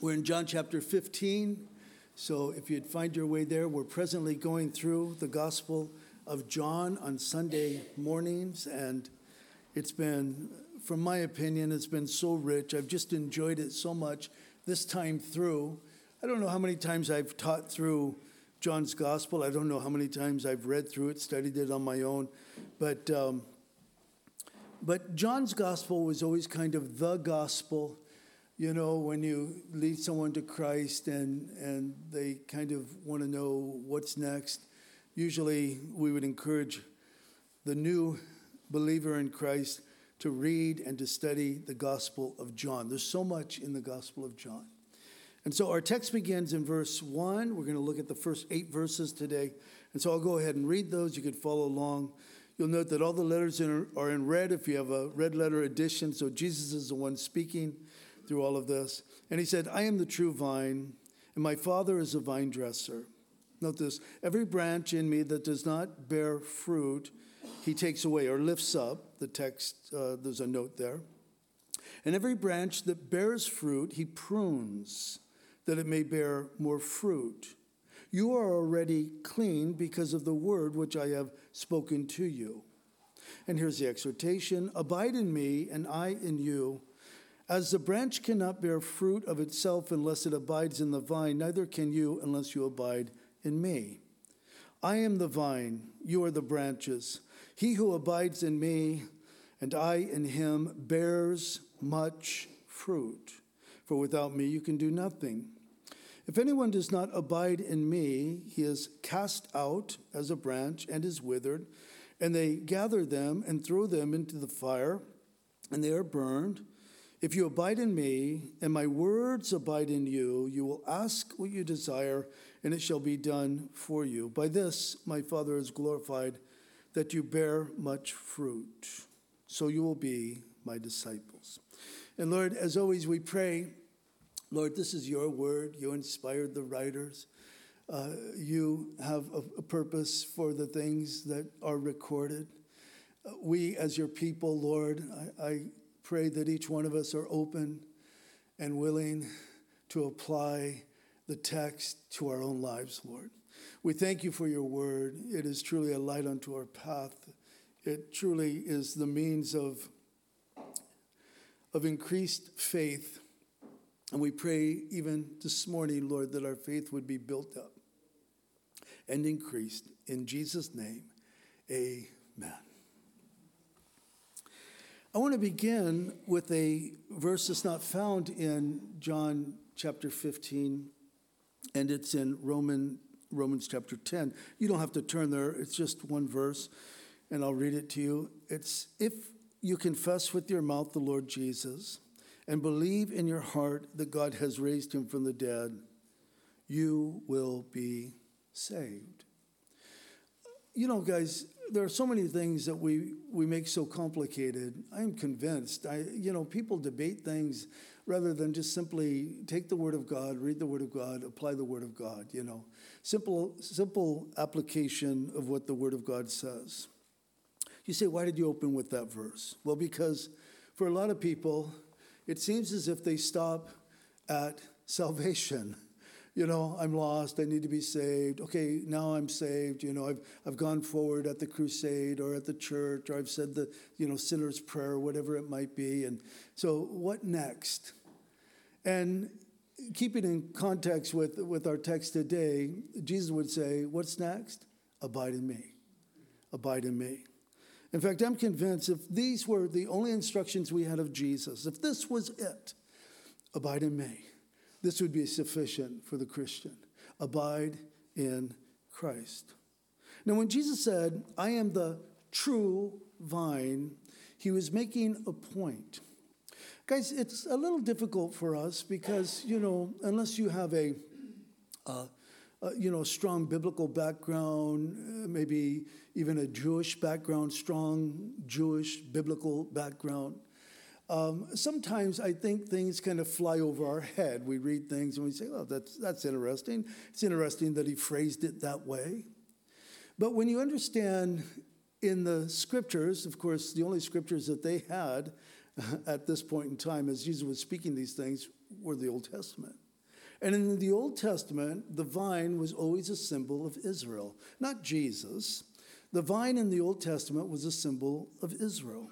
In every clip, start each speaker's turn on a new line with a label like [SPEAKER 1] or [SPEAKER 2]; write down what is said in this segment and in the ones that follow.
[SPEAKER 1] We're in John chapter 15. So if you'd find your way there, we're presently going through the Gospel of John on Sunday mornings. And it's been, from my opinion, it's been so rich. I've just enjoyed it so much this time through. I don't know how many times I've taught through John's Gospel. I don't know how many times I've read through it, studied it on my own. But, um, but John's Gospel was always kind of the gospel you know, when you lead someone to Christ and, and they kind of want to know what's next, usually we would encourage the new believer in Christ to read and to study the Gospel of John. There's so much in the Gospel of John. And so our text begins in verse 1. We're going to look at the first eight verses today. And so I'll go ahead and read those. You could follow along. You'll note that all the letters are in red if you have a red letter edition. So Jesus is the one speaking through all of this. And he said, I am the true vine, and my Father is a vine dresser. Note this every branch in me that does not bear fruit, he takes away or lifts up. The text, uh, there's a note there. And every branch that bears fruit, he prunes, that it may bear more fruit. You are already clean because of the word which I have spoken to you. And here's the exhortation Abide in me, and I in you. As the branch cannot bear fruit of itself unless it abides in the vine, neither can you unless you abide in me. I am the vine, you are the branches. He who abides in me and I in him bears much fruit, for without me you can do nothing. If anyone does not abide in me, he is cast out as a branch and is withered, and they gather them and throw them into the fire, and they are burned. If you abide in me and my words abide in you, you will ask what you desire, and it shall be done for you. By this my Father is glorified, that you bear much fruit, so you will be my disciples. And Lord, as always, we pray, Lord, this is your word. You inspired the writers. Uh, you have a, a, purpose for the things that are recorded. Uh, we, as your people, Lord, I, I pray that each one of us are open and willing to apply the text to our own lives, Lord. We thank you for your word. It is truly a light unto our path. It truly is the means of, of increased faith. And we pray even this morning, Lord, that our faith would be built up and increased. In Jesus' name, amen. I want to begin with a verse that's not found in John chapter 15, and it's in Roman, Romans chapter 10. You don't have to turn there, it's just one verse, and I'll read it to you. It's if you confess with your mouth the Lord Jesus and believe in your heart that God has raised him from the dead, you will be saved. You know, guys, there are so many things that we, we make so complicated. I'm convinced. I, you know, people debate things rather than just simply take the Word of God, read the Word of God, apply the Word of God. You know, simple simple application of what the Word of God says. You say, why did you open with that verse? Well, because for a lot of people, it seems as if they stop at salvation you know, I'm lost, I need to be saved. Okay, now I'm saved. You know, I've, I've gone forward at the crusade or at the church, or I've said the, you know, sinner's prayer, whatever it might be. And so, what next? And keeping in context with, with our text today, Jesus would say, What's next? Abide in me. Abide in me. In fact, I'm convinced if these were the only instructions we had of Jesus, if this was it, abide in me this would be sufficient for the Christian. Abide in Christ. Now, when Jesus said, I am the true vine, he was making a point. Guys, it's a little difficult for us because, you know, unless you have a, you know, strong biblical background, uh, maybe even a Jewish background, strong Jewish biblical background, um, sometimes I think things kind of fly over our head. We read things and we say, oh, that's, that's interesting. It's interesting that he phrased it that way. But when you understand in the scriptures, of course, the only scriptures that they had at this point in time as Jesus was speaking these things were the Old Testament. And in the Old Testament, the vine was always a symbol of Israel, not Jesus. The vine in the Old Testament was a symbol of Israel.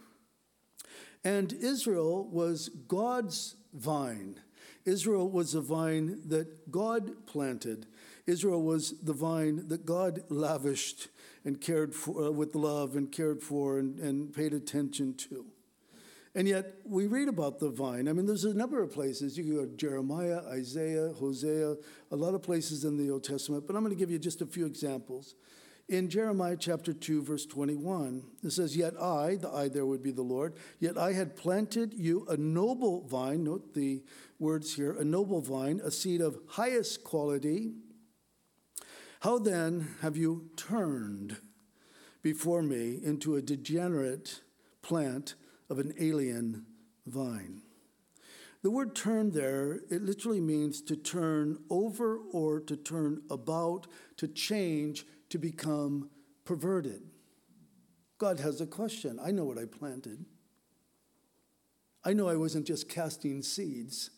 [SPEAKER 1] And Israel was God's vine. Israel was a vine that God planted. Israel was the vine that God lavished and cared for uh, with love and cared for and, and paid attention to. And yet, we read about the vine. I mean, there's a number of places. You can go to Jeremiah, Isaiah, Hosea, a lot of places in the Old Testament, but I'm going to give you just a few examples. In Jeremiah chapter 2, verse 21, it says, Yet I, the I there would be the Lord, yet I had planted you a noble vine, note the words here, a noble vine, a seed of highest quality. How then have you turned before me into a degenerate plant? of an alien vine. The word turn there, it literally means to turn over or to turn about, to change, to become perverted. God has a question. I know what I planted. I know I wasn't just casting seeds.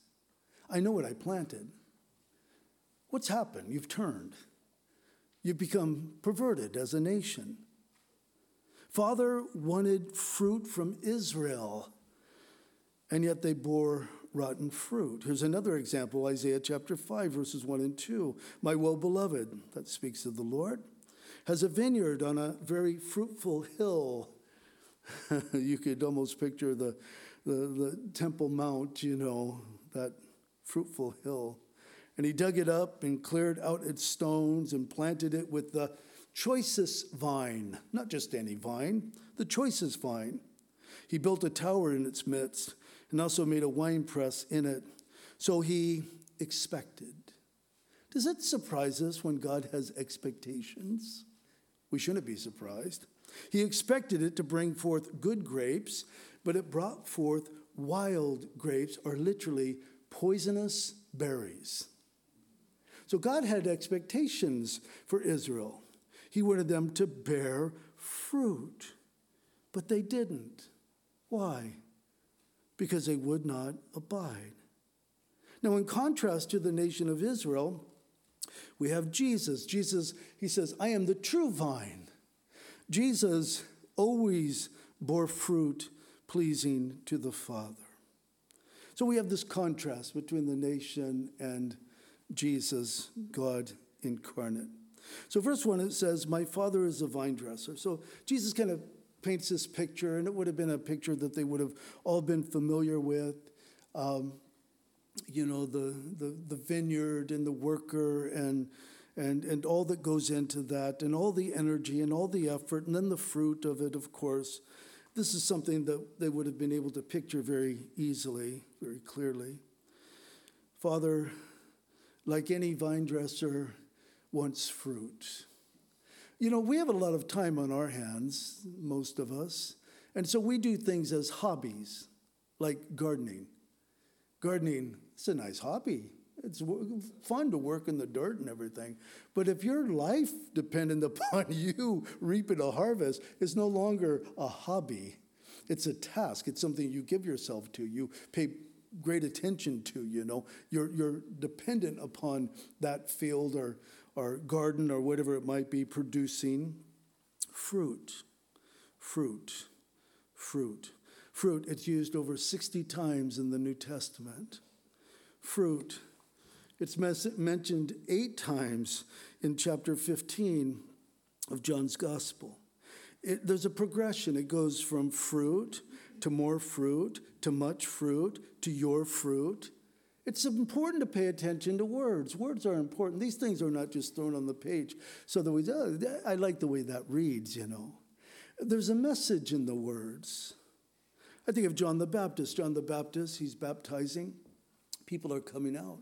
[SPEAKER 1] I know what I planted. What's happened? You've turned. You've become perverted as a nation. Father wanted fruit from Israel, and yet they bore rotten fruit. Here's another example Isaiah chapter 5, verses 1 and 2. My well beloved, that speaks of the Lord, has a vineyard on a very fruitful hill. you could almost picture the, the, the Temple Mount, you know, that fruitful hill. And he dug it up and cleared out its stones and planted it with the choicest vine, not just any vine, the choicest vine. He built a tower in its midst and also made a winepress in it. So he expected. Does it surprise us when God has expectations? We shouldn't be surprised. He expected it to bring forth good grapes, but it brought forth wild grapes, or literally poisonous berries. So God had expectations for Israel. He wanted them to bear fruit, but they didn't. Why? Because they would not abide. Now, in contrast to the nation of Israel, we have Jesus. Jesus, he says, I am the true vine. Jesus always bore fruit pleasing to the Father. So we have this contrast between the nation and Jesus, God incarnate. So, verse 1, it says, My father is a vine dresser. So, Jesus kind of paints this picture, and it would have been a picture that they would have all been familiar with. Um, you know, the, the, the vineyard and the worker and, and, and all that goes into that, and all the energy and all the effort, and then the fruit of it, of course. This is something that they would have been able to picture very easily, very clearly. Father, like any vine dresser, wants fruit. You know, we have a lot of time on our hands, most of us, and so we do things as hobbies, like gardening. Gardening, it's a nice hobby. It's fun to work in the dirt and everything. But if your life depended upon you reaping a harvest, it's no longer a hobby. It's a task. It's something you give yourself to. You pay great attention to, you know. You're, you're dependent upon that field or or garden or whatever it might be producing fruit, fruit, fruit. Fruit, it's used over 60 times in the New Testament. Fruit, it's mentioned eight times in chapter 15 of John's Gospel. It, there's a progression. It goes from fruit to more fruit to much fruit to your fruit it's important to pay attention to words. Words are important. These things are not just thrown on the page so that we, oh, I like the way that reads, you know. There's a message in the words. I think of John the Baptist. John the Baptist, he's baptizing, people are coming out.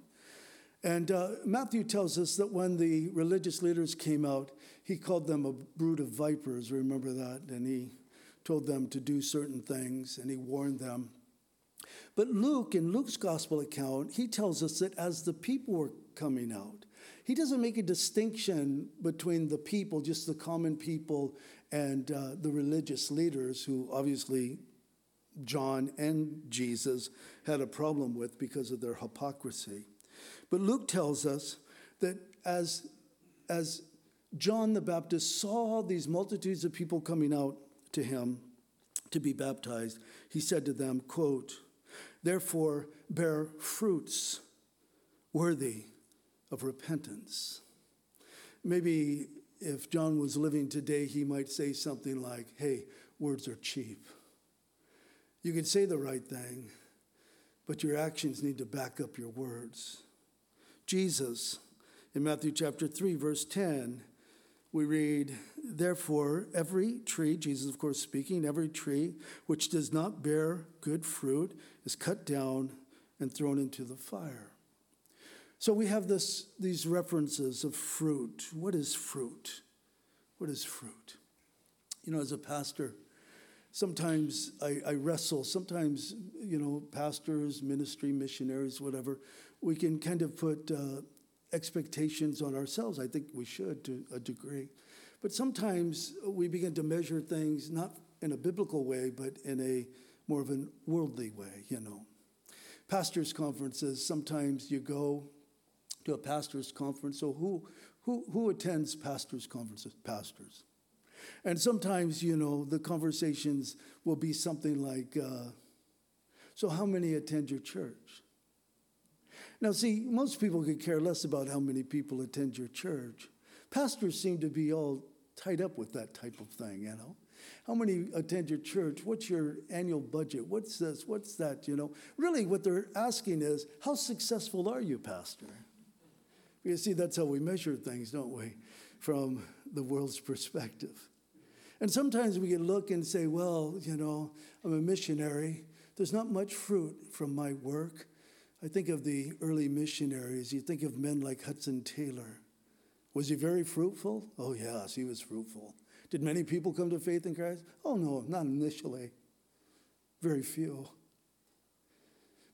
[SPEAKER 1] And uh, Matthew tells us that when the religious leaders came out, he called them a brood of vipers. Remember that? And he told them to do certain things and he warned them. But Luke, in Luke's gospel account, he tells us that as the people were coming out, he doesn't make a distinction between the people, just the common people, and uh, the religious leaders, who obviously John and Jesus had a problem with because of their hypocrisy. But Luke tells us that as, as John the Baptist saw these multitudes of people coming out to him to be baptized, he said to them, quote, Therefore bear fruits worthy of repentance. Maybe if John was living today, he might say something like, Hey, words are cheap. You can say the right thing, but your actions need to back up your words. Jesus, in Matthew chapter 3, verse 10, we read, Therefore, every tree, Jesus, of course, speaking, every tree which does not bear good fruit is cut down and thrown into the fire. So we have this, these references of fruit. What is fruit? What is fruit? You know, as a pastor, sometimes I, I, wrestle. Sometimes, you know, pastors, ministry, missionaries, whatever, we can kind of put uh, expectations on ourselves. I think we should to a degree. But sometimes we begin to measure things not in a biblical way, but in a more of a worldly way, you know. Pastors' conferences, sometimes you go to a pastor's conference. So who, who, who attends pastors' conferences? Pastors. And sometimes, you know, the conversations will be something like, uh, so how many attend your church? Now, see, most people could care less about how many people attend your church. Pastors seem to be all tied up with that type of thing, you know. How many attend your church? What's your annual budget? What's this? What's that? You know, really, what they're asking is, how successful are you, Pastor? You see, that's how we measure things, don't we, from the world's perspective. And sometimes we can look and say, well, you know, I'm a missionary. There's not much fruit from my work. I think of the early missionaries. You think of men like Hudson Taylor. Was he very fruitful? Oh, yes, he was fruitful. Did many people come to faith in Christ? Oh, no, not initially. Very few.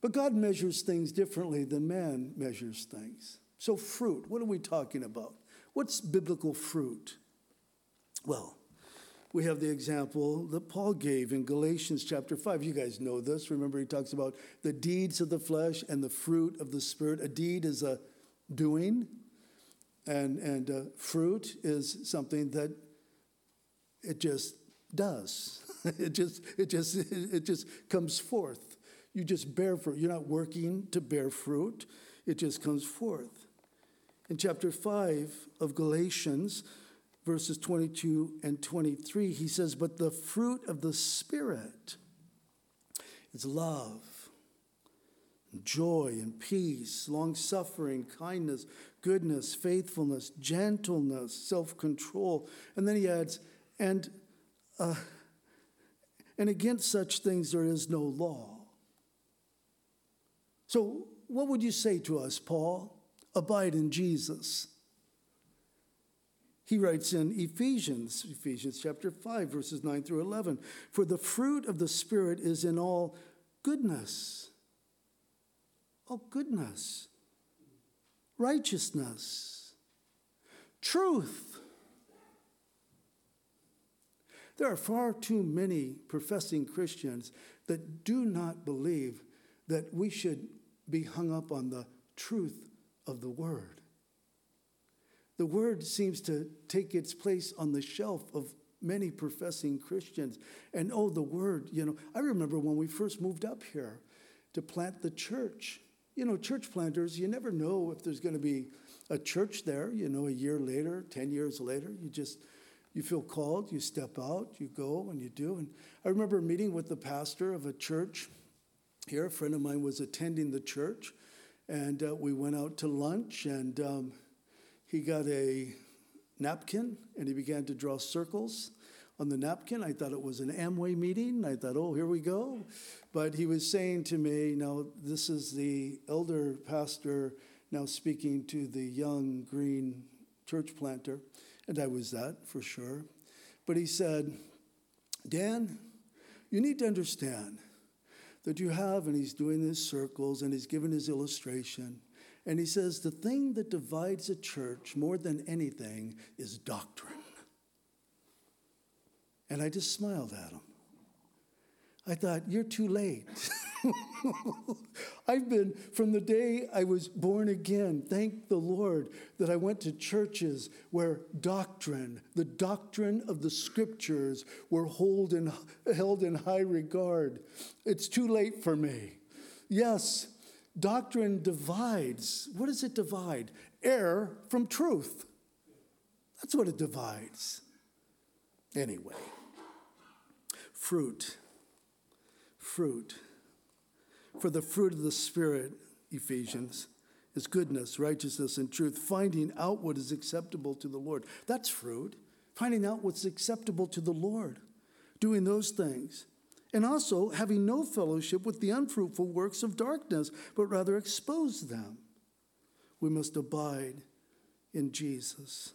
[SPEAKER 1] But God measures things differently than man measures things. So, fruit, what are we talking about? What's biblical fruit? Well, we have the example that Paul gave in Galatians chapter 5. You guys know this. Remember, he talks about the deeds of the flesh and the fruit of the Spirit. A deed is a doing, and, and uh, fruit is something that it just does. it just, it just, it just comes forth. You just bear fruit. You're not working to bear fruit. It just comes forth. In chapter 5 of Galatians, verses 22 and 23, he says, But the fruit of the Spirit is love, joy, and peace, long suffering, kindness, goodness, faithfulness, gentleness, self control. And then he adds, and, uh, and against such things there is no law. So, what would you say to us, Paul? Abide in Jesus. He writes in Ephesians, Ephesians chapter 5, verses 9 through 11 For the fruit of the Spirit is in all goodness, all goodness, righteousness, truth. There are far too many professing Christians that do not believe that we should be hung up on the truth of the Word. The word seems to take its place on the shelf of many professing Christians. And oh, the word, you know, I remember when we first moved up here to plant the church. You know, church planters, you never know if there's going to be a church there, you know, a year later, 10 years later. You just, you feel called, you step out, you go, and you do. And I remember meeting with the pastor of a church here. A friend of mine was attending the church, and uh, we went out to lunch, and um, he got a napkin and he began to draw circles on the napkin. I thought it was an Amway meeting. I thought, oh, here we go. But he was saying to me, now, this is the elder pastor now speaking to the young green church planter. And I was that for sure. But he said, Dan, you need to understand that you have, and he's doing his circles and he's given his illustration. And he says, the thing that divides a church more than anything is doctrine. And I just smiled at him. I thought, you're too late. I've been, from the day I was born again, thank the Lord that I went to churches where doctrine, the doctrine of the scriptures, were hold in, held in high regard. It's too late for me. Yes, doctrine divides. What does it divide? Error from truth. That's what it divides. Anyway, fruit. Fruit. For the fruit of the Spirit, Ephesians, is goodness, righteousness, and truth, finding out what is acceptable to the Lord. That's fruit, finding out what's acceptable to the Lord, doing those things. And also having no fellowship with the unfruitful works of darkness, but rather expose them. We must abide in Jesus.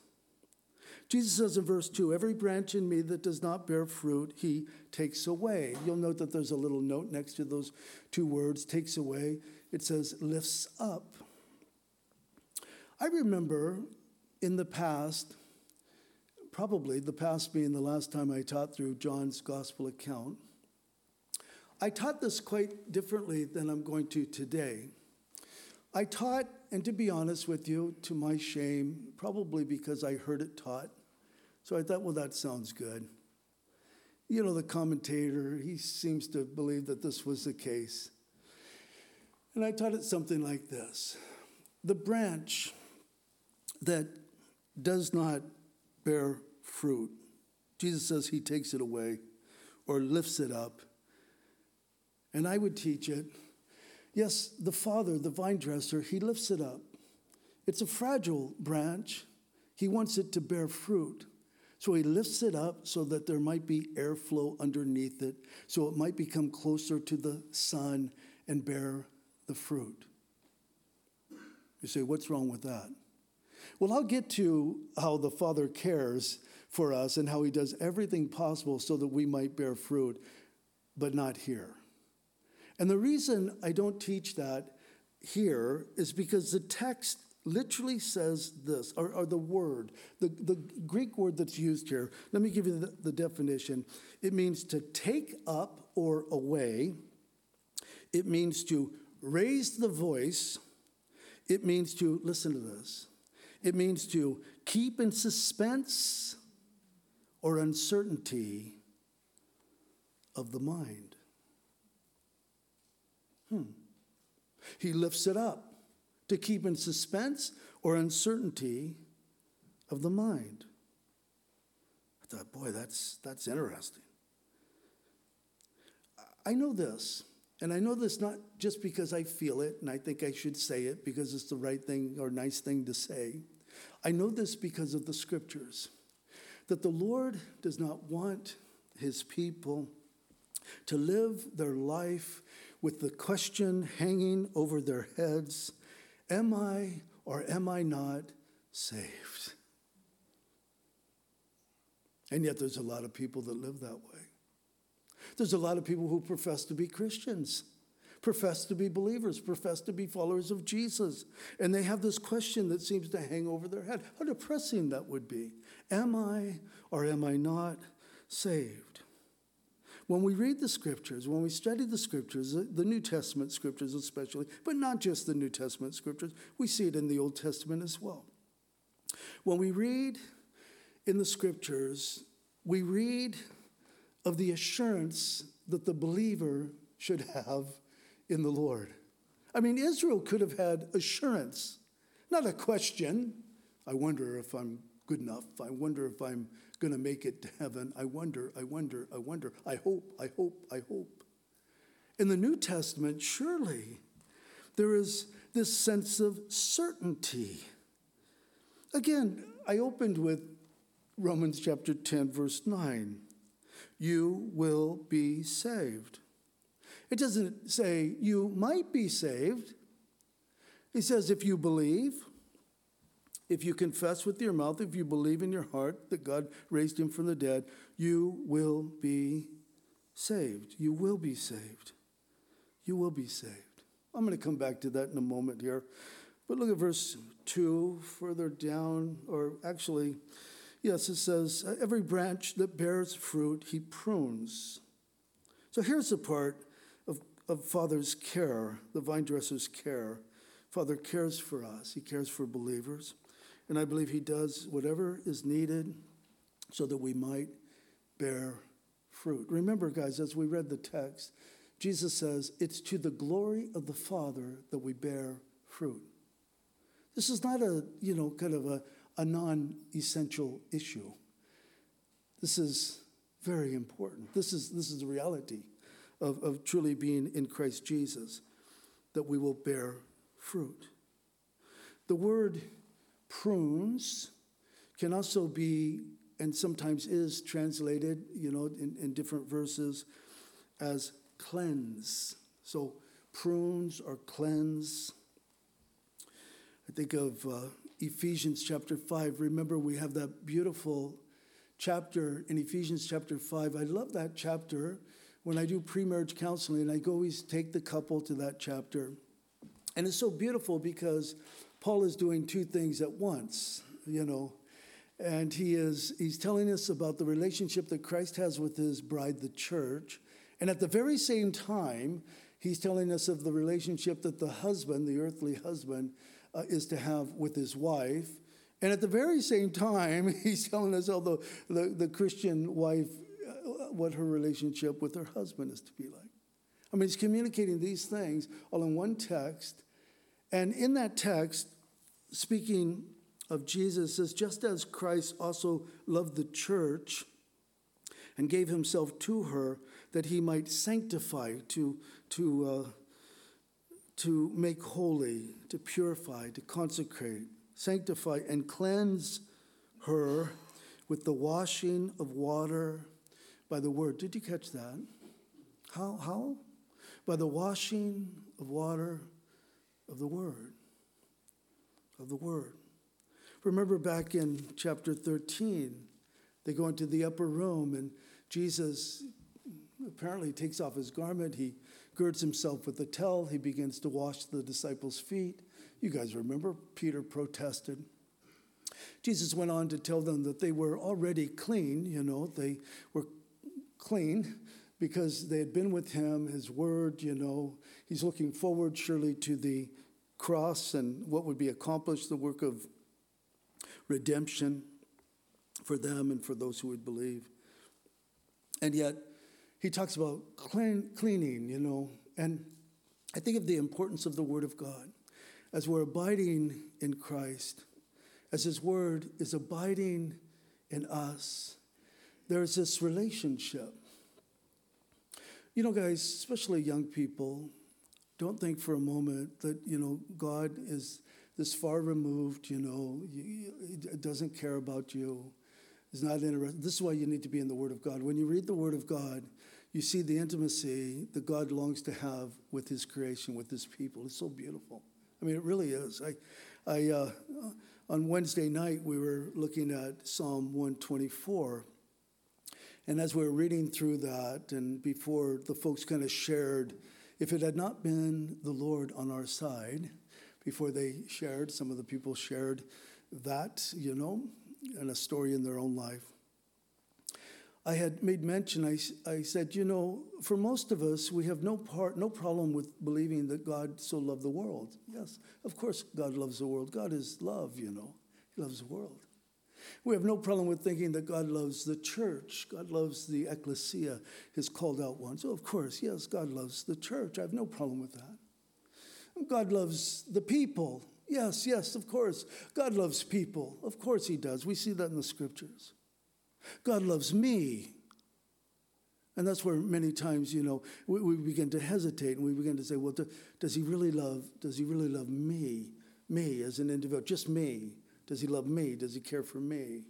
[SPEAKER 1] Jesus says in verse 2 Every branch in me that does not bear fruit, he takes away. You'll note that there's a little note next to those two words, takes away. It says, lifts up. I remember in the past, probably the past being the last time I taught through John's gospel account, I taught this quite differently than I'm going to today. I taught, and to be honest with you, to my shame, probably because I heard it taught, so I thought, well, that sounds good. You know, the commentator, he seems to believe that this was the case. And I taught it something like this The branch that does not bear fruit, Jesus says he takes it away or lifts it up. And I would teach it. Yes, the father, the vine dresser, he lifts it up. It's a fragile branch. He wants it to bear fruit. So he lifts it up so that there might be airflow underneath it, so it might become closer to the sun and bear the fruit. You say, what's wrong with that? Well, I'll get to how the Father cares for us and how he does everything possible so that we might bear fruit, but not here. And the reason I don't teach that here is because the text literally says this, or, or, the word, the, the Greek word that's used here. Let me give you the, the definition. It means to take up or away, it means to raise the voice, it means to, listen to this, it means to keep in suspense or uncertainty of the mind. Hmm. He lifts it up to keep in suspense or uncertainty of the mind. I thought, boy, that's, that's interesting. I know this, and I know this not just because I feel it and I think I should say it because it's the right thing or nice thing to say. I know this because of the scriptures that the Lord does not want his people to live their life with the question hanging over their heads Am I or am I not saved? And yet, there's a lot of people that live that way. There's a lot of people who profess to be Christians, profess to be believers, profess to be followers of Jesus. And they have this question that seems to hang over their head. How depressing that would be. Am I or am I not saved? When we read the scriptures, when we study the scriptures, the New Testament scriptures especially, but not just the New Testament scriptures, we see it in the Old Testament as well. When we read in the scriptures, we read of the assurance that the believer should have in the Lord. I mean, Israel could have had assurance, not a question. I wonder if I'm good enough. I wonder if I'm going to make it to heaven. I wonder, I wonder, I wonder. I hope, I hope, I hope. In the New Testament, surely there is this sense of certainty. Again, I opened with Romans chapter 10, verse 9. You will be saved. It doesn't say you might be saved. He says if you believe, if you confess with your mouth, if you believe in your heart that God raised him from the dead, you will be saved. You will be saved. You will be saved. I'm going to come back to that in a moment here. But look at verse 2 further down, or actually, yes, it says, Every branch that bears fruit, he prunes. So here's the part of, of Father's care, the vine dresser's care. Father cares for us, He cares for believers. And I believe He does whatever is needed so that we might bear fruit. Remember, guys, as we read the text, Jesus says, It's to the glory of the Father that we bear fruit. This is not a, you know, kind of a, a non essential issue. This is very important. This is, this is the reality of, of truly being in Christ Jesus, that we will bear fruit. The word prunes can also be, and sometimes is translated, you know, in, in different verses as cleanse. So prunes or cleanse. I think of uh, Ephesians chapter 5. Remember, we have that beautiful chapter in Ephesians chapter 5. I love that chapter. When I do pre-marriage counseling, I always take the couple to that chapter. And it's so beautiful because Paul is doing two things at once, you know. And he is he's telling us about the relationship that Christ has with his bride, the church. And at the very same time, he's telling us of the relationship that the husband, the earthly husband, uh, is to have with his wife. And at the very same time, he's telling us how the, the, the Christian wife, uh, what her relationship with her husband is to be like. I mean, he's communicating these things all in one text. And in that text, speaking of Jesus, says, just as Christ also loved the church and gave himself to her that he might sanctify, to, to, uh, to make holy, to purify, to consecrate sanctify, and cleanse her with the washing of water by the word. Did you catch that? How? How? By the washing of water of the word. Of the word. Remember back in chapter 13, they go into the upper room and Jesus apparently takes off his garment. He girds himself with a towel. He begins to wash the disciples' feet. You guys remember Peter protested. Jesus went on to tell them that they were already clean, you know, they were clean because they had been with him, his word, you know. He's looking forward surely to the cross and what would be accomplished, the work of redemption for them and for those who would believe. And yet, he talks about clean, cleaning, you know, and I think of the importance of the Word of God as we're abiding in Christ, as His Word is abiding in us, there's this relationship. You know, guys, especially young people, don't think for a moment that, you know, God is this far removed, you know, He doesn't care about you, is not interested. This is why you need to be in the Word of God. When you read the Word of God, you see the intimacy that God longs to have with His creation, with His people. It's so beautiful. I mean, it really is. I, I, uh, on Wednesday night, we were looking at Psalm 124. And as we were reading through that, and before the folks kind of shared, if it had not been the Lord on our side, before they shared, some of the people shared that, you know, and a story in their own life. I had made mention, I, I said, you know, for most of us, we have no part, no problem with believing that God so loved the world. Yes, of course, God loves the world. God is love, you know, He loves the world. We have no problem with thinking that God loves the church. God loves the ecclesia, His called out ones. So, of course, yes, God loves the church. I have no problem with that. God loves the people. Yes, yes, of course. God loves people. Of course, He does. We see that in the scriptures. God loves me. And that's where many times, you know, we, we begin to hesitate and we begin to say, well, do, does he really love, does he really love me? Me as an individual, just me. Does he love me? Does he care for me?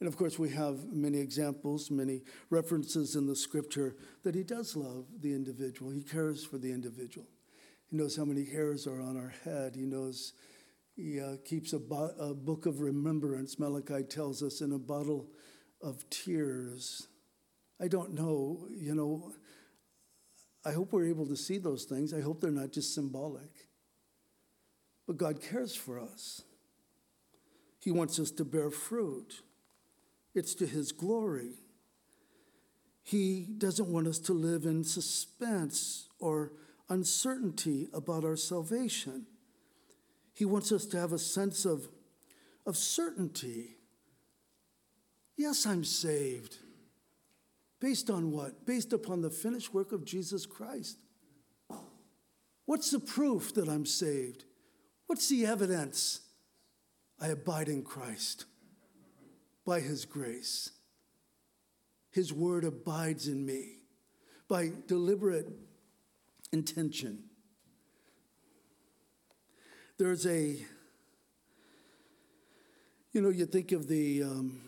[SPEAKER 1] And of course, we have many examples, many references in the scripture that he does love the individual. He cares for the individual. He knows how many hairs are on our head. He knows he uh, keeps a, bo- a book of remembrance, Malachi tells us, in a bottle of tears. I don't know, you know, I hope we're able to see those things. I hope they're not just symbolic. But God cares for us. He wants us to bear fruit. It's to His glory. He doesn't want us to live in suspense or uncertainty about our salvation. He wants us to have a sense of, of certainty. Yes, I'm saved. Based on what? Based upon the finished work of Jesus Christ. What's the proof that I'm saved? What's the evidence? I abide in Christ by His grace. His word abides in me by deliberate intention. There's a, you know, you think of the, um,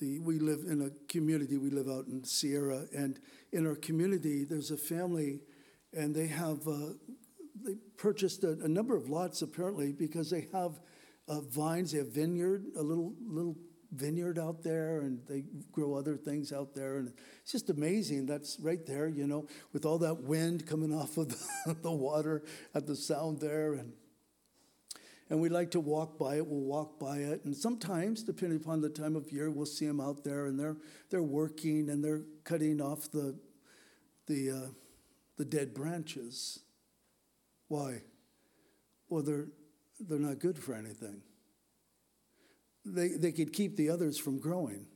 [SPEAKER 1] the, we live in a community, we live out in Sierra, and in our community, there's a family, and they have, uh, they purchased a, a, number of lots apparently because they have uh, vines, they have vineyard, a little, little vineyard out there and they grow other things out there. And it's just amazing. That's right there, you know, with all that wind coming off of the, the water at the sound there. And, and we like to walk by it. We'll walk by it. And sometimes, depending upon the time of year, we'll see them out there and they're, they're working and they're cutting off the, the, uh, the dead branches. Why? Well, they're, they're not good for anything they, they could keep the others from growing.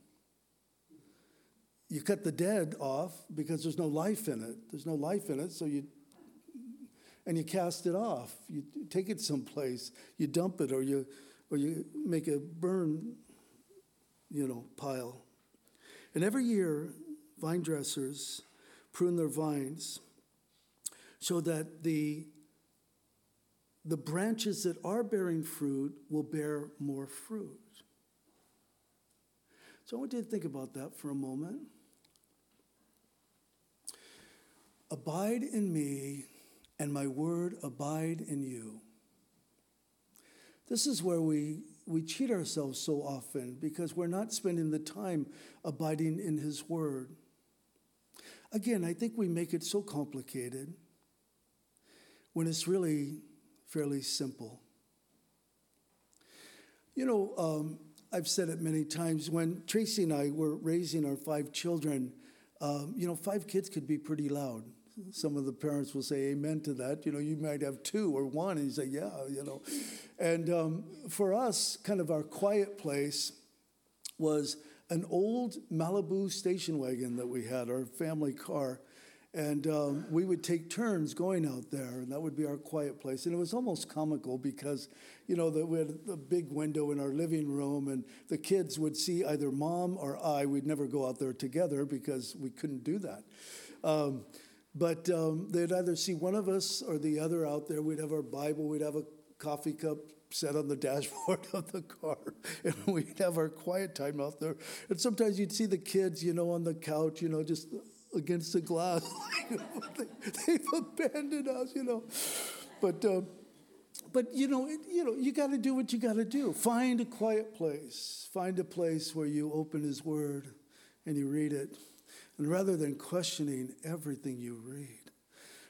[SPEAKER 1] You cut the dead off because there's no life in it. There's no life in it, so you and you cast it off. You take it someplace, you dump it, or you or you make a burn, you know, pile. And every year, vine dressers prune their vines so that the the branches that are bearing fruit will bear more fruit. So I want you to think about that for a moment. Abide in me, and my word abide in you. This is where we, we cheat ourselves so often because we're not spending the time abiding in his word. Again, I think we make it so complicated when it's really fairly simple. You know, um, I've said it many times. When Tracy and I were raising our five children, um, you know, five kids could be pretty loud. Some of the parents will say amen to that. You know, you might have two or one, and you say, yeah, you know. And um, for us, kind of our quiet place was an old Malibu station wagon that we had, our family car. And um, we would take turns going out there, and that would be our quiet place. And it was almost comical because, you know, the, we had a big window in our living room, and the kids would see either mom or I. We'd never go out there together because we couldn't do that. Um, but um, they'd either see one of us or the other out there. We'd have our Bible, we'd have a coffee cup set on the dashboard of the car, and we'd have our quiet time out there. And sometimes you'd see the kids, you know, on the couch, you know, just against the glass. they, have abandoned us, you know. But, uh, but you know, it, you know, you got to do what you got to do. Find a quiet place. Find a place where you open His Word and you read it. And rather than questioning everything you read,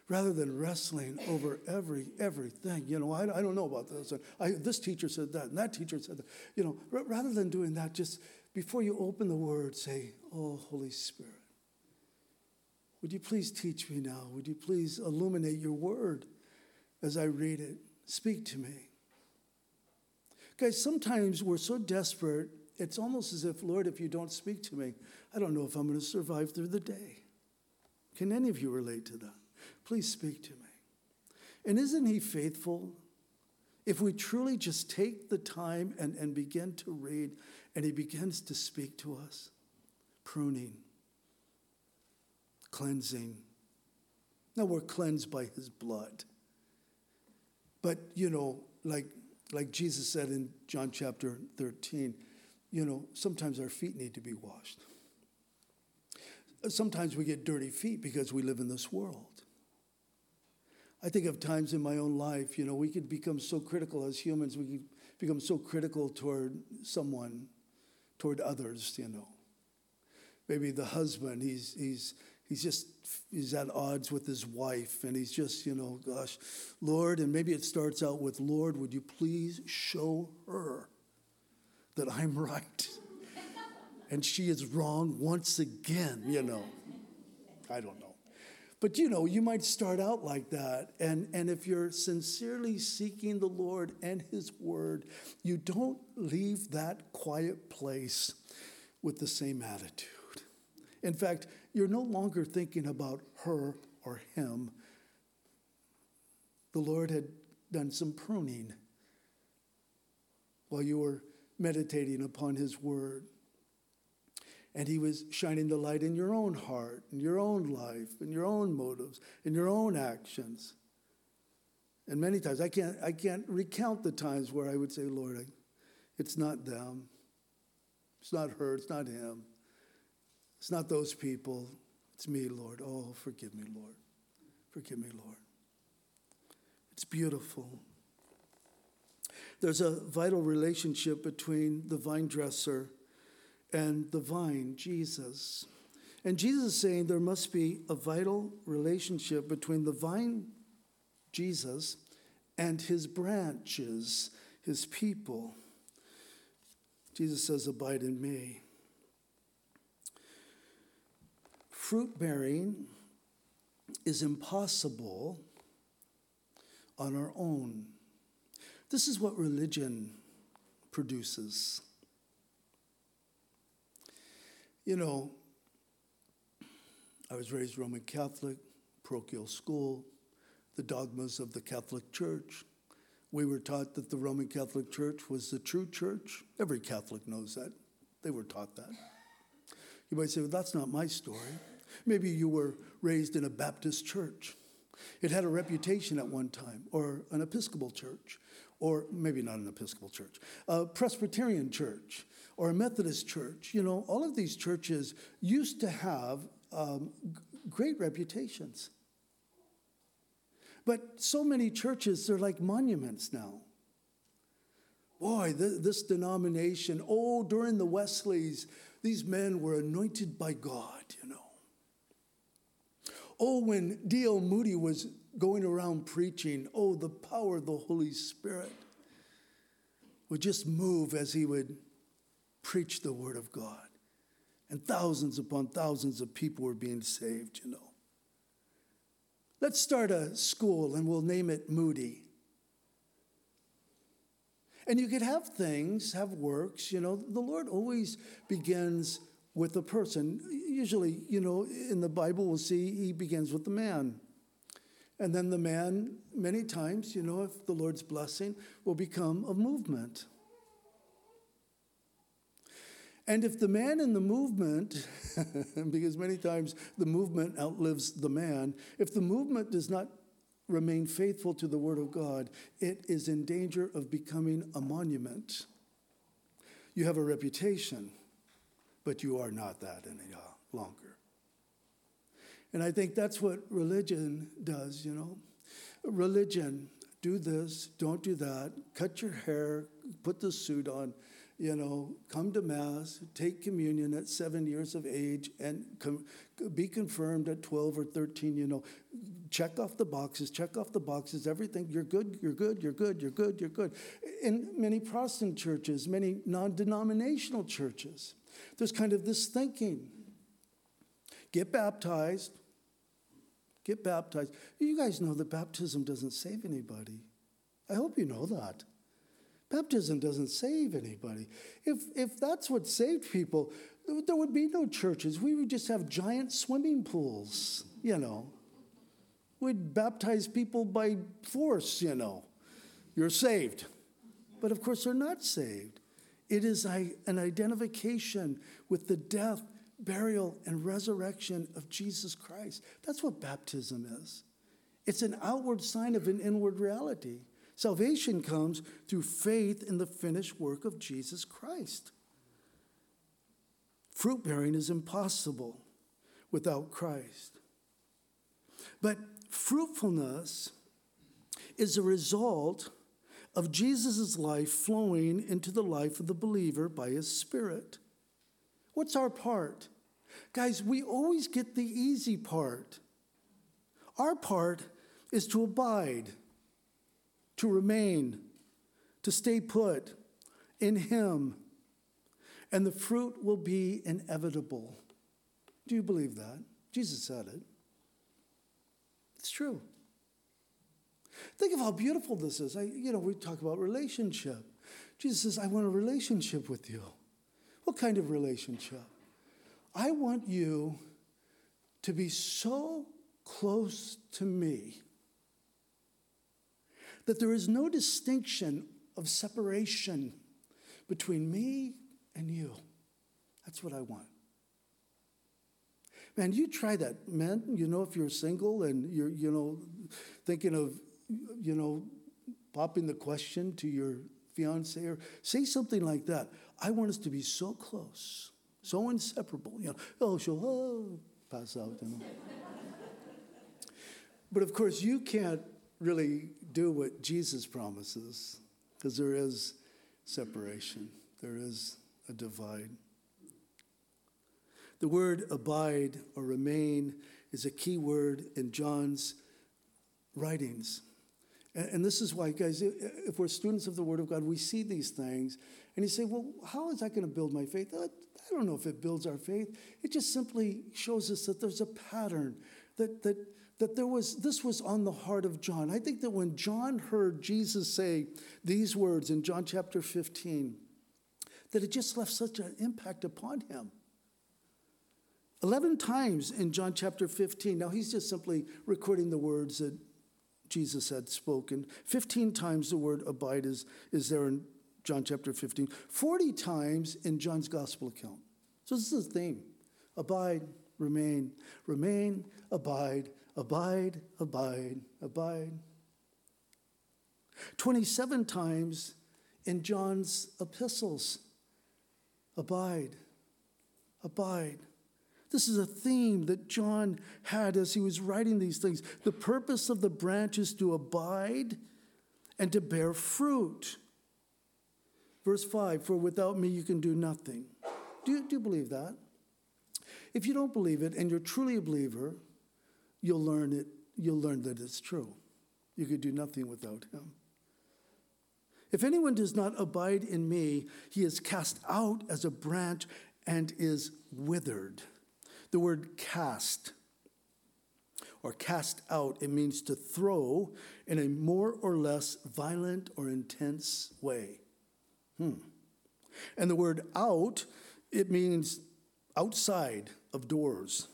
[SPEAKER 1] rather than wrestling over every everything, you know, I, I don't know about this. And I, this teacher said that, and that teacher said that. You know, r- rather than doing that, just before you open the Word, say, "Oh, Holy Spirit." Would you please teach me now? Would you please illuminate your word as I read it? Speak to me. Guys, sometimes we're so desperate, it's almost as if, Lord, if you don't speak to me, I don't know if I'm going to survive through the day. Can any of you relate to that? Please speak to me. And isn't He faithful? If we truly just take the time and, and begin to read, and He begins to speak to us, pruning, cleansing. Now we're cleansed by his blood. But, you know, like, like Jesus said in John chapter 13, you know, sometimes our feet need to be washed. Sometimes we get dirty feet because we live in this world. I think of times in my own life, you know, we could become so critical as humans, we could become so critical toward someone, toward others, you know. Maybe the husband, he's, he's, he's just he's at odds with his wife and he's just you know gosh lord and maybe it starts out with lord would you please show her that i'm right and she is wrong once again you know i don't know But you know, you might start out like that. And, and if you're sincerely seeking the Lord and His Word, you don't leave that quiet place with the same attitude. In fact, you're no longer thinking about her or him. The Lord had done some pruning while you were meditating upon His Word. And He was shining the light in your own heart, in your own life, in your own motives, in your own actions. And many times, I can't, I can't recount the times where I would say, Lord, I, it's not them. It's not her. It's not him. It's not those people. It's me, Lord. Oh, forgive me, Lord. Forgive me, Lord. It's beautiful. There's a vital relationship between the vine dresser and the vine, Jesus. And Jesus is saying there must be a vital relationship between the vine, Jesus, and his branches, his people. Jesus says, Abide in me. Fruit bearing is impossible on our own. This is what religion produces. You know, I was raised Roman Catholic, parochial school, the dogmas of the Catholic Church. We were taught that the Roman Catholic Church was the true church. Every Catholic knows that. They were taught that. You might say, well, that's not my story. Maybe you were raised in a Baptist church. It had a reputation at one time, or an Episcopal church, or maybe not an Episcopal church, a Presbyterian church, or a Methodist church. You know, all of these churches used to have um, great reputations. But so many churches, they're like monuments now. Boy, th- this denomination, oh, during the Wesleys, these men were anointed by God, you know. Oh, when D.L. Moody was going around preaching, oh, the power of the Holy Spirit would just move as he would preach the Word of God. And thousands upon thousands of people were being saved, you know. Let's start a school and we'll name it Moody. And you could have things, have works, you know. The Lord always begins with a person. Usually, you know, in the Bible, we'll see he begins with the man. And then the man, many times, you know, if the Lord's blessing, will become a movement. And if the man in the movement, because many times the movement outlives the man, if the movement does not remain faithful to the Word of God, it is in danger of becoming a monument. You have a reputation, but you are not that any uh, longer. And I think that's what religion does, you know. Religion, do this, don't do that, cut your hair, put the suit on, you know, come to Mass, take communion at seven years of age, and com- be confirmed at 12 or 13, you know. Check off the boxes, check off the boxes, everything. You're good, you're good, you're good, you're good, you're good. In many Protestant churches, many non denominational churches, there's kind of this thinking get baptized, get baptized. You guys know that baptism doesn't save anybody. I hope you know that. Baptism doesn't save anybody. If, if that's what saved people, there would be no churches. We would just have giant swimming pools, you know. We'd baptize people by force, you know. You're saved. But of course, they're not saved. It is an identification with the death, burial, and resurrection of Jesus Christ. That's what baptism is. It's an outward sign of an inward reality. Salvation comes through faith in the finished work of Jesus Christ. Fruit bearing is impossible without Christ. But fruitfulness is a result of Jesus' life flowing into the life of the believer by his Spirit. What's our part? Guys, we always get the easy part. Our part is to abide, to remain, to stay put in Him, and the fruit will be inevitable. Do you believe that? Jesus said it. It's true. Think of how beautiful this is. I, you know, we talk about relationship. Jesus says, I want a relationship with you. What kind of relationship? I want you to be so close to me that there is no distinction of separation between me and you. That's what I want. Man, you try that, man. You know, if you're single and you're, you know, thinking of, you know, popping the question to your fiance or say something like that. I want us to be so close, so inseparable. You know, oh, she'll oh, pass out. You know. but of course, you can't really do what Jesus promises because there is separation. There is a divide. The word abide or remain is a key word in John's writings. And, this is why, guys, if we're students of the Word of God, we see these things and you say, well, how is that going to build my faith? I don't know if it builds our faith. It just simply shows us that there's a pattern, that, that, that there was, this was on the heart of John. I think that when John heard Jesus say these words in John chapter 15, that it just left such an impact upon him. 11 times in John chapter 15. Now, he's just simply recording the words that Jesus had spoken. 15 times the word abide is, is there in John chapter 15. 40 times in John's gospel account. So, this is the theme abide, remain, remain, abide, abide, abide, abide. 27 times in John's epistles abide, abide. This is a theme that John had as he was writing these things. The purpose of the branch is to abide and to bear fruit. Verse 5 For without me you can do nothing. Do you, do you believe that? If you don't believe it and you're truly a believer, you'll learn it. You'll learn that it's true. You could do nothing without him. If anyone does not abide in me, he is cast out as a branch and is withered. The word cast or cast out, it means to throw in a more or less violent or intense way. Hmm. And the word out, it means outside of doors.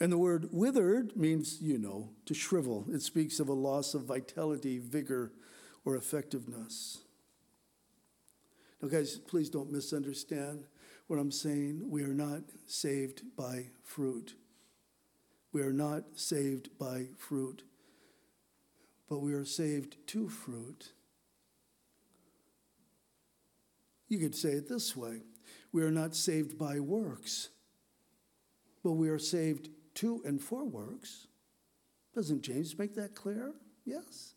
[SPEAKER 1] And the word withered means, you know, to shrivel. It speaks of a loss of vitality, vigor, or effectiveness. Now, guys, please don't misunderstand what I'm saying. We are not saved by fruit. We are not saved by fruit, but we are saved to fruit. You could say it this way we are not saved by works, but we are saved to and for works. Doesn't James make that clear? Yes.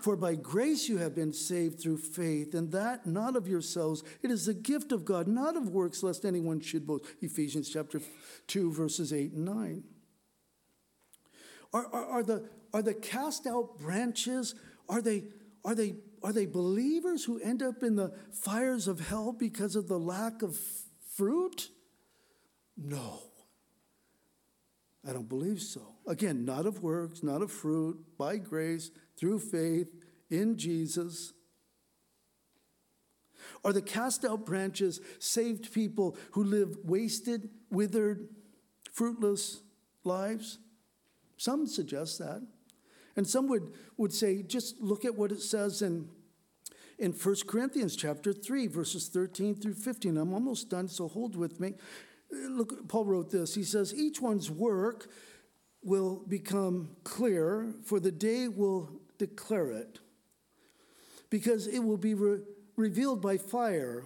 [SPEAKER 1] For by grace you have been saved through faith, and that not of yourselves. It is the gift of God, not of works, lest anyone should boast. Ephesians chapter 2, verses 8 and 9. Are, are, are, the, are the cast out branches, are they, are, they, are they believers who end up in the fires of hell because of the lack of fruit? No. I don't believe so. Again, not of works, not of fruit, by grace, through faith in Jesus. Are the cast out branches saved people who live wasted, withered, fruitless lives? Some suggest that. And some would, would say, just look at what it says in, in 1 Corinthians chapter 3, verses 13 through 15. I'm almost done, so hold with me. Look, Paul wrote this. He says, Each one's work will become clear, for the day will declare it, because it will be re- revealed by fire,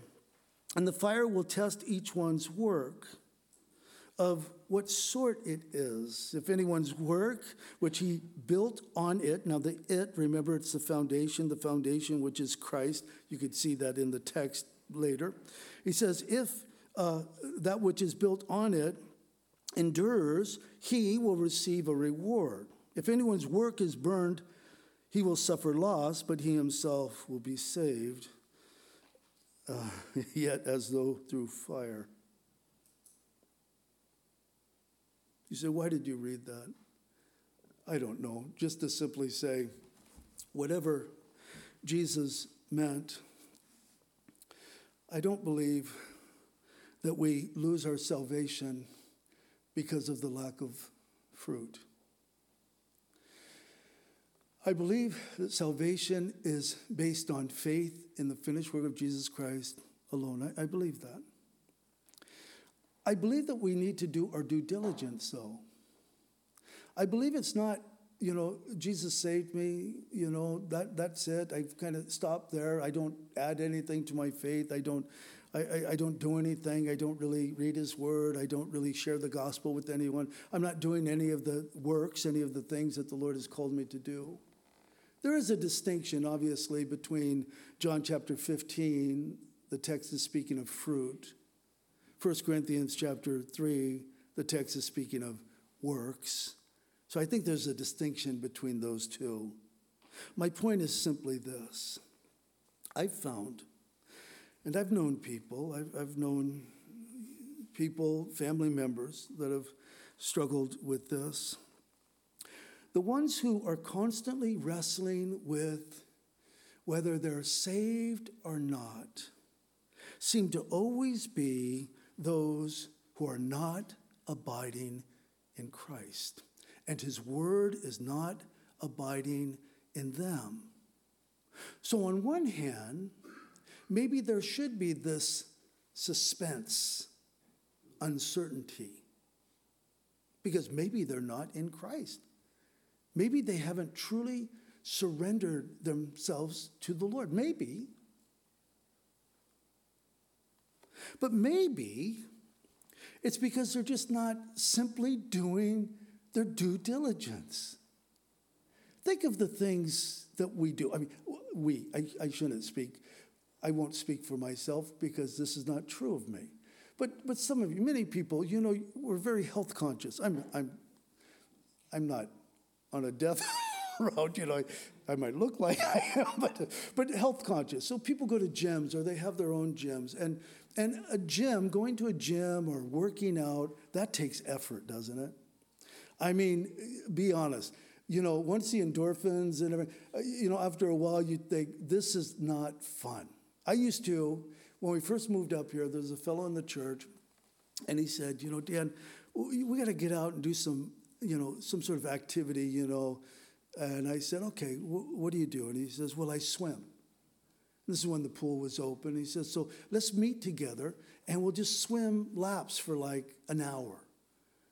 [SPEAKER 1] and the fire will test each one's work of what sort it is. If anyone's work, which he built on it, now the it, remember it's the foundation, the foundation which is Christ. You could see that in the text later. He says, if uh, that which is built on it endures, he will receive a reward. If anyone's work is burned, he will suffer loss, but he himself will be saved, uh, yet as though through fire. You say, why did you read that? I don't know. Just to simply say, whatever Jesus meant, I don't believe that we lose our salvation because of the lack of fruit. I believe that salvation is based on faith in the finished work of Jesus Christ alone. I, I, believe that. I believe that we need to do our due diligence, though. I believe it's not, you know, Jesus saved me, you know, that, that's it. I've kind of stopped there. I don't add anything to my faith. I don't, I, I, I don't do anything. I don't really read his word. I don't really share the gospel with anyone. I'm not doing any of the works, any of the things that the Lord has called me to do. There is a distinction, obviously, between John chapter 15, the text is speaking of fruit. 1 Corinthians chapter 3, the text is speaking of works. So I think there's a distinction between those two. My point is simply this I've found, and I've known people, I've, I've known people, family members that have struggled with this. The ones who are constantly wrestling with whether they're saved or not seem to always be those who are not abiding in Christ. And his word is not abiding in them. So, on one hand, maybe there should be this suspense, uncertainty, because maybe they're not in Christ. Maybe they haven't truly surrendered themselves to the Lord. Maybe. But maybe it's because they're just not simply doing their due diligence. Think of the things that we do. I mean, we, I, I shouldn't speak, I won't speak for myself because this is not true of me. But, but some of you, many people, you know, we're very health conscious. I'm, I'm, I'm not on a death road, you know, I might look like I am, but, but health conscious. So people go to gyms or they have their own gyms. And, and a gym, going to a gym or working out, that takes effort, doesn't it? I mean, be honest. You know, once the endorphins and everything, you know, after a while you think, this is not fun. I used to, when we first moved up here, there was a fellow in the church, and he said, you know, Dan, we got to get out and do some you know, some sort of activity, you know. And I said, okay, wh- what do you do? And he says, well, I swim. This is when the pool was open. He says, so let's meet together and we'll just swim laps for like an hour.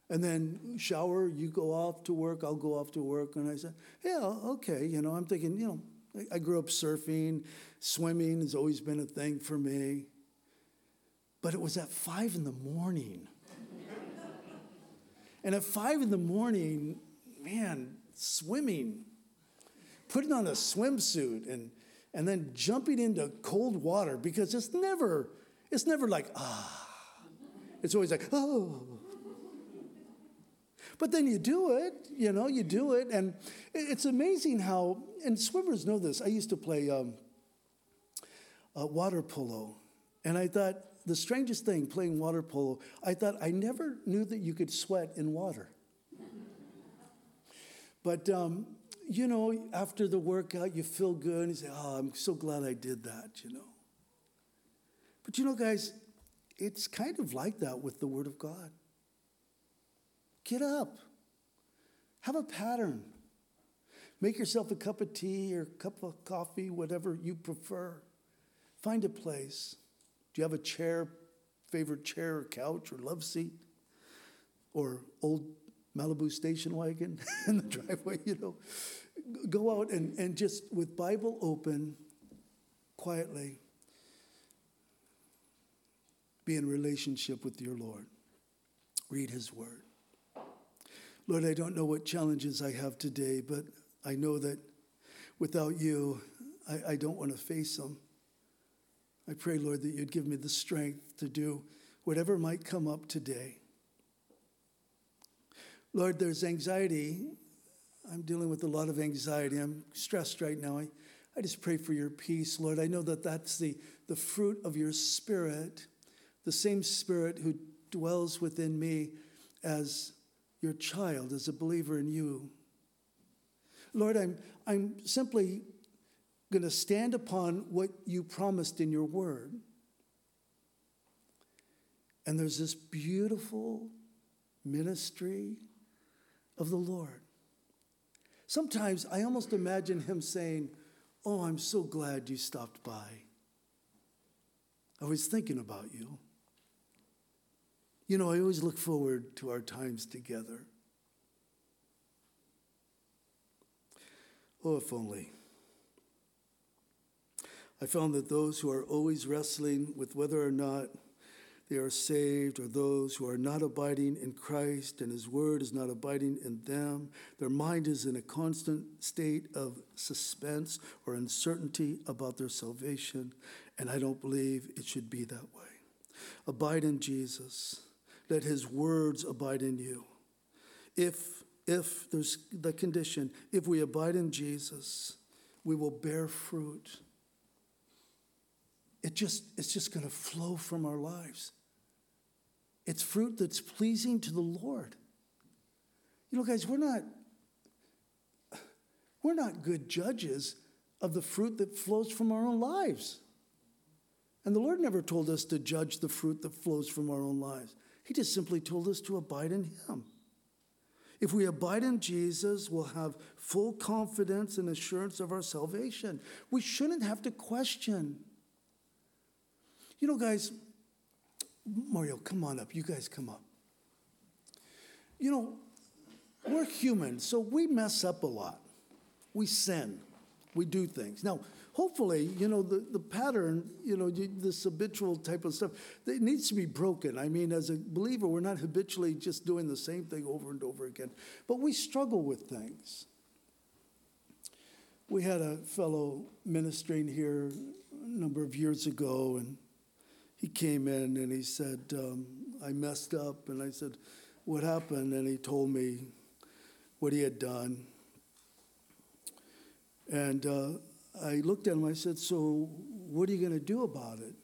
[SPEAKER 1] And then shower, you go off to work, I'll go off to work. And I said, yeah, okay. You know, I'm thinking, you know, I, I grew up surfing, swimming has always been a thing for me. But it was at five in the morning. And at five in the morning, man, swimming, putting on a swimsuit and, and then jumping into cold water because it's never, it's never like, ah. It's always like, oh. But then you do it, you know, you do it. And it's amazing how, and swimmers know this. I used to play um, uh, water polo. And I thought, the strangest thing playing water polo, I thought I never knew that you could sweat in water. but, um, you know, after the workout, you feel good and you say, oh, I'm so glad I did that, you know. But, you know, guys, it's kind of like that with the Word of God. Get up, have a pattern. Make yourself a cup of tea or a cup of coffee, whatever you prefer. Find a place. Do you have a chair, favorite chair or couch or love seat? Or old Malibu station wagon in the driveway, you know? Go out and, and just with Bible open, quietly, be in relationship with your Lord. Read his word. Lord, I don't know what challenges I have today, but I know that without you, I, I don't want to face them. I pray, Lord, that you'd give me the strength to do whatever might come up today. Lord, there's anxiety. I'm dealing with a lot of anxiety. I'm stressed right now. I, I just pray for your peace, Lord. I know that that's the, the fruit of your spirit, the same spirit who dwells within me as your child, as a believer in you. Lord, I'm, I'm simply going to stand upon what you promised in your word. And there's this beautiful ministry of the Lord. Sometimes I almost imagine him saying, Oh, I'm so glad you stopped by. I was thinking about you. You know, I always look forward to our times together. Oh, if only. I found that those who are always wrestling with whether or not they are saved, or those who are not abiding in Christ and His Word is not abiding in them. Their mind is in a constant state of suspense or uncertainty about their salvation, and I don't believe it should be that way. Abide in Jesus. Let His words abide in you. If if there's the condition, if we abide in Jesus, we will bear fruit. It just, it's just going to flow from our lives. It's fruit that's pleasing to the Lord. You know, guys, we're not we're not good judges of the fruit that flows from our own lives. And the Lord never told us to judge the fruit that flows from our own lives. He just simply told us to abide in Him. If we abide in Jesus, we'll have full confidence and assurance of our salvation. We shouldn't have to question. You know, guys, Mario, come on up. You guys come up. You know, we're human, so we mess up a lot. We sin. We do things. Now, hopefully, you know, the, the pattern, you know, this habitual type of stuff, it needs to be broken. I mean, as a believer, we're not habitually just doing the same thing over and over again, but we struggle with things. We had a fellow ministering here a number of years ago, and he came in and he said, um, I messed up. And I said, What happened? And he told me what he had done. And uh, I looked at him, I said, So what are you going to do about it?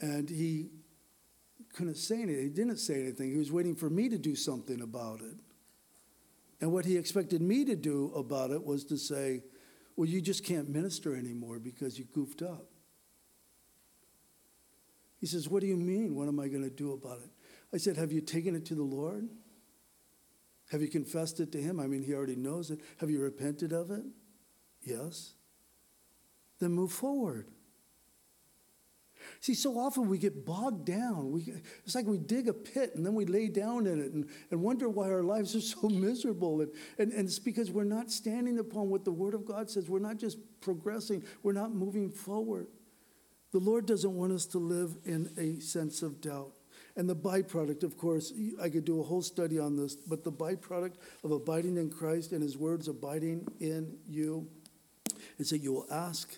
[SPEAKER 1] And he couldn't say anything. He didn't say anything. He was waiting for me to do something about it. And what he expected me to do about it was to say, Well, you just can't minister anymore because you goofed up. He says, What do you mean? What am I going to do about it? I said, Have you taken it to the Lord? Have you confessed it to Him? I mean, He already knows it. Have you repented of it? Yes. Then move forward. See, so often we get bogged down. We, it's like we dig a pit and then we lay down in it and, and wonder why our lives are so miserable. And, and, and it's because we're not standing upon what the Word of God says. We're not just progressing, we're not moving forward. The Lord doesn't want us to live in a sense of doubt. And the byproduct, of course, I could do a whole study on this, but the byproduct of abiding in Christ and His words abiding in you is that you will ask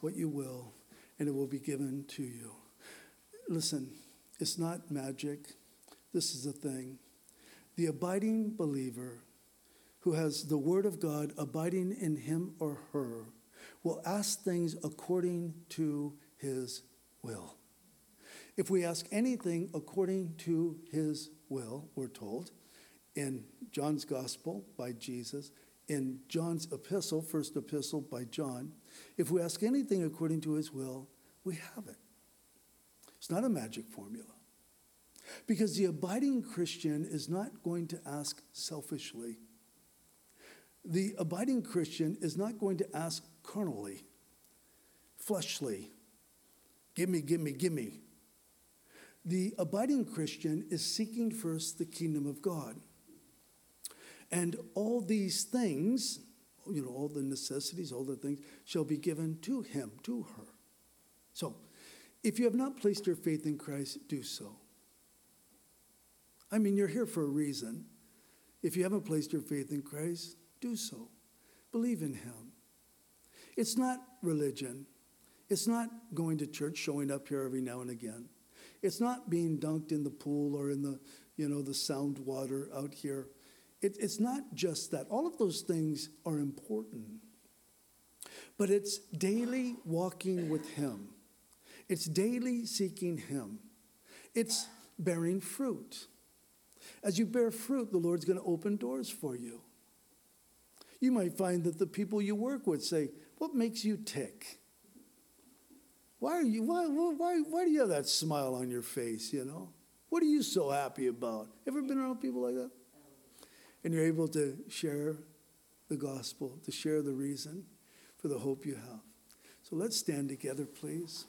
[SPEAKER 1] what you will, and it will be given to you. Listen, it's not magic. This is the thing. The abiding believer who has the Word of God abiding in him or her will ask things according to his will. If we ask anything according to his will, we're told in John's gospel by Jesus, in John's epistle, first epistle by John, if we ask anything according to his will, we have it. It's not a magic formula. Because the abiding Christian is not going to ask selfishly. The abiding Christian is not going to ask carnally, fleshly, Gimme, gimme, gimme. The abiding Christian is seeking first the kingdom of God. And all these things, you know, all the necessities, all the things, shall be given to him, to her. So, if you have not placed your faith in Christ, do so. I mean, you're here for a reason. If you haven't placed your faith in Christ, do so. Believe in him. It's not religion. It's not going to church, showing up here every now and again. It's not being dunked in the pool or in the, you know, the sound water out here. It, it's not just that. All of those things are important. But it's daily walking with Him. It's daily seeking Him. It's bearing fruit. As you bear fruit, the Lord's going to open doors for you. You might find that the people you work with say, What makes you tick? Why, are you, why, why, why do you have that smile on your face, you know? What are you so happy about? Ever been around people like that? And you're able to share the gospel, to share the reason for the hope you have. So let's stand together, please.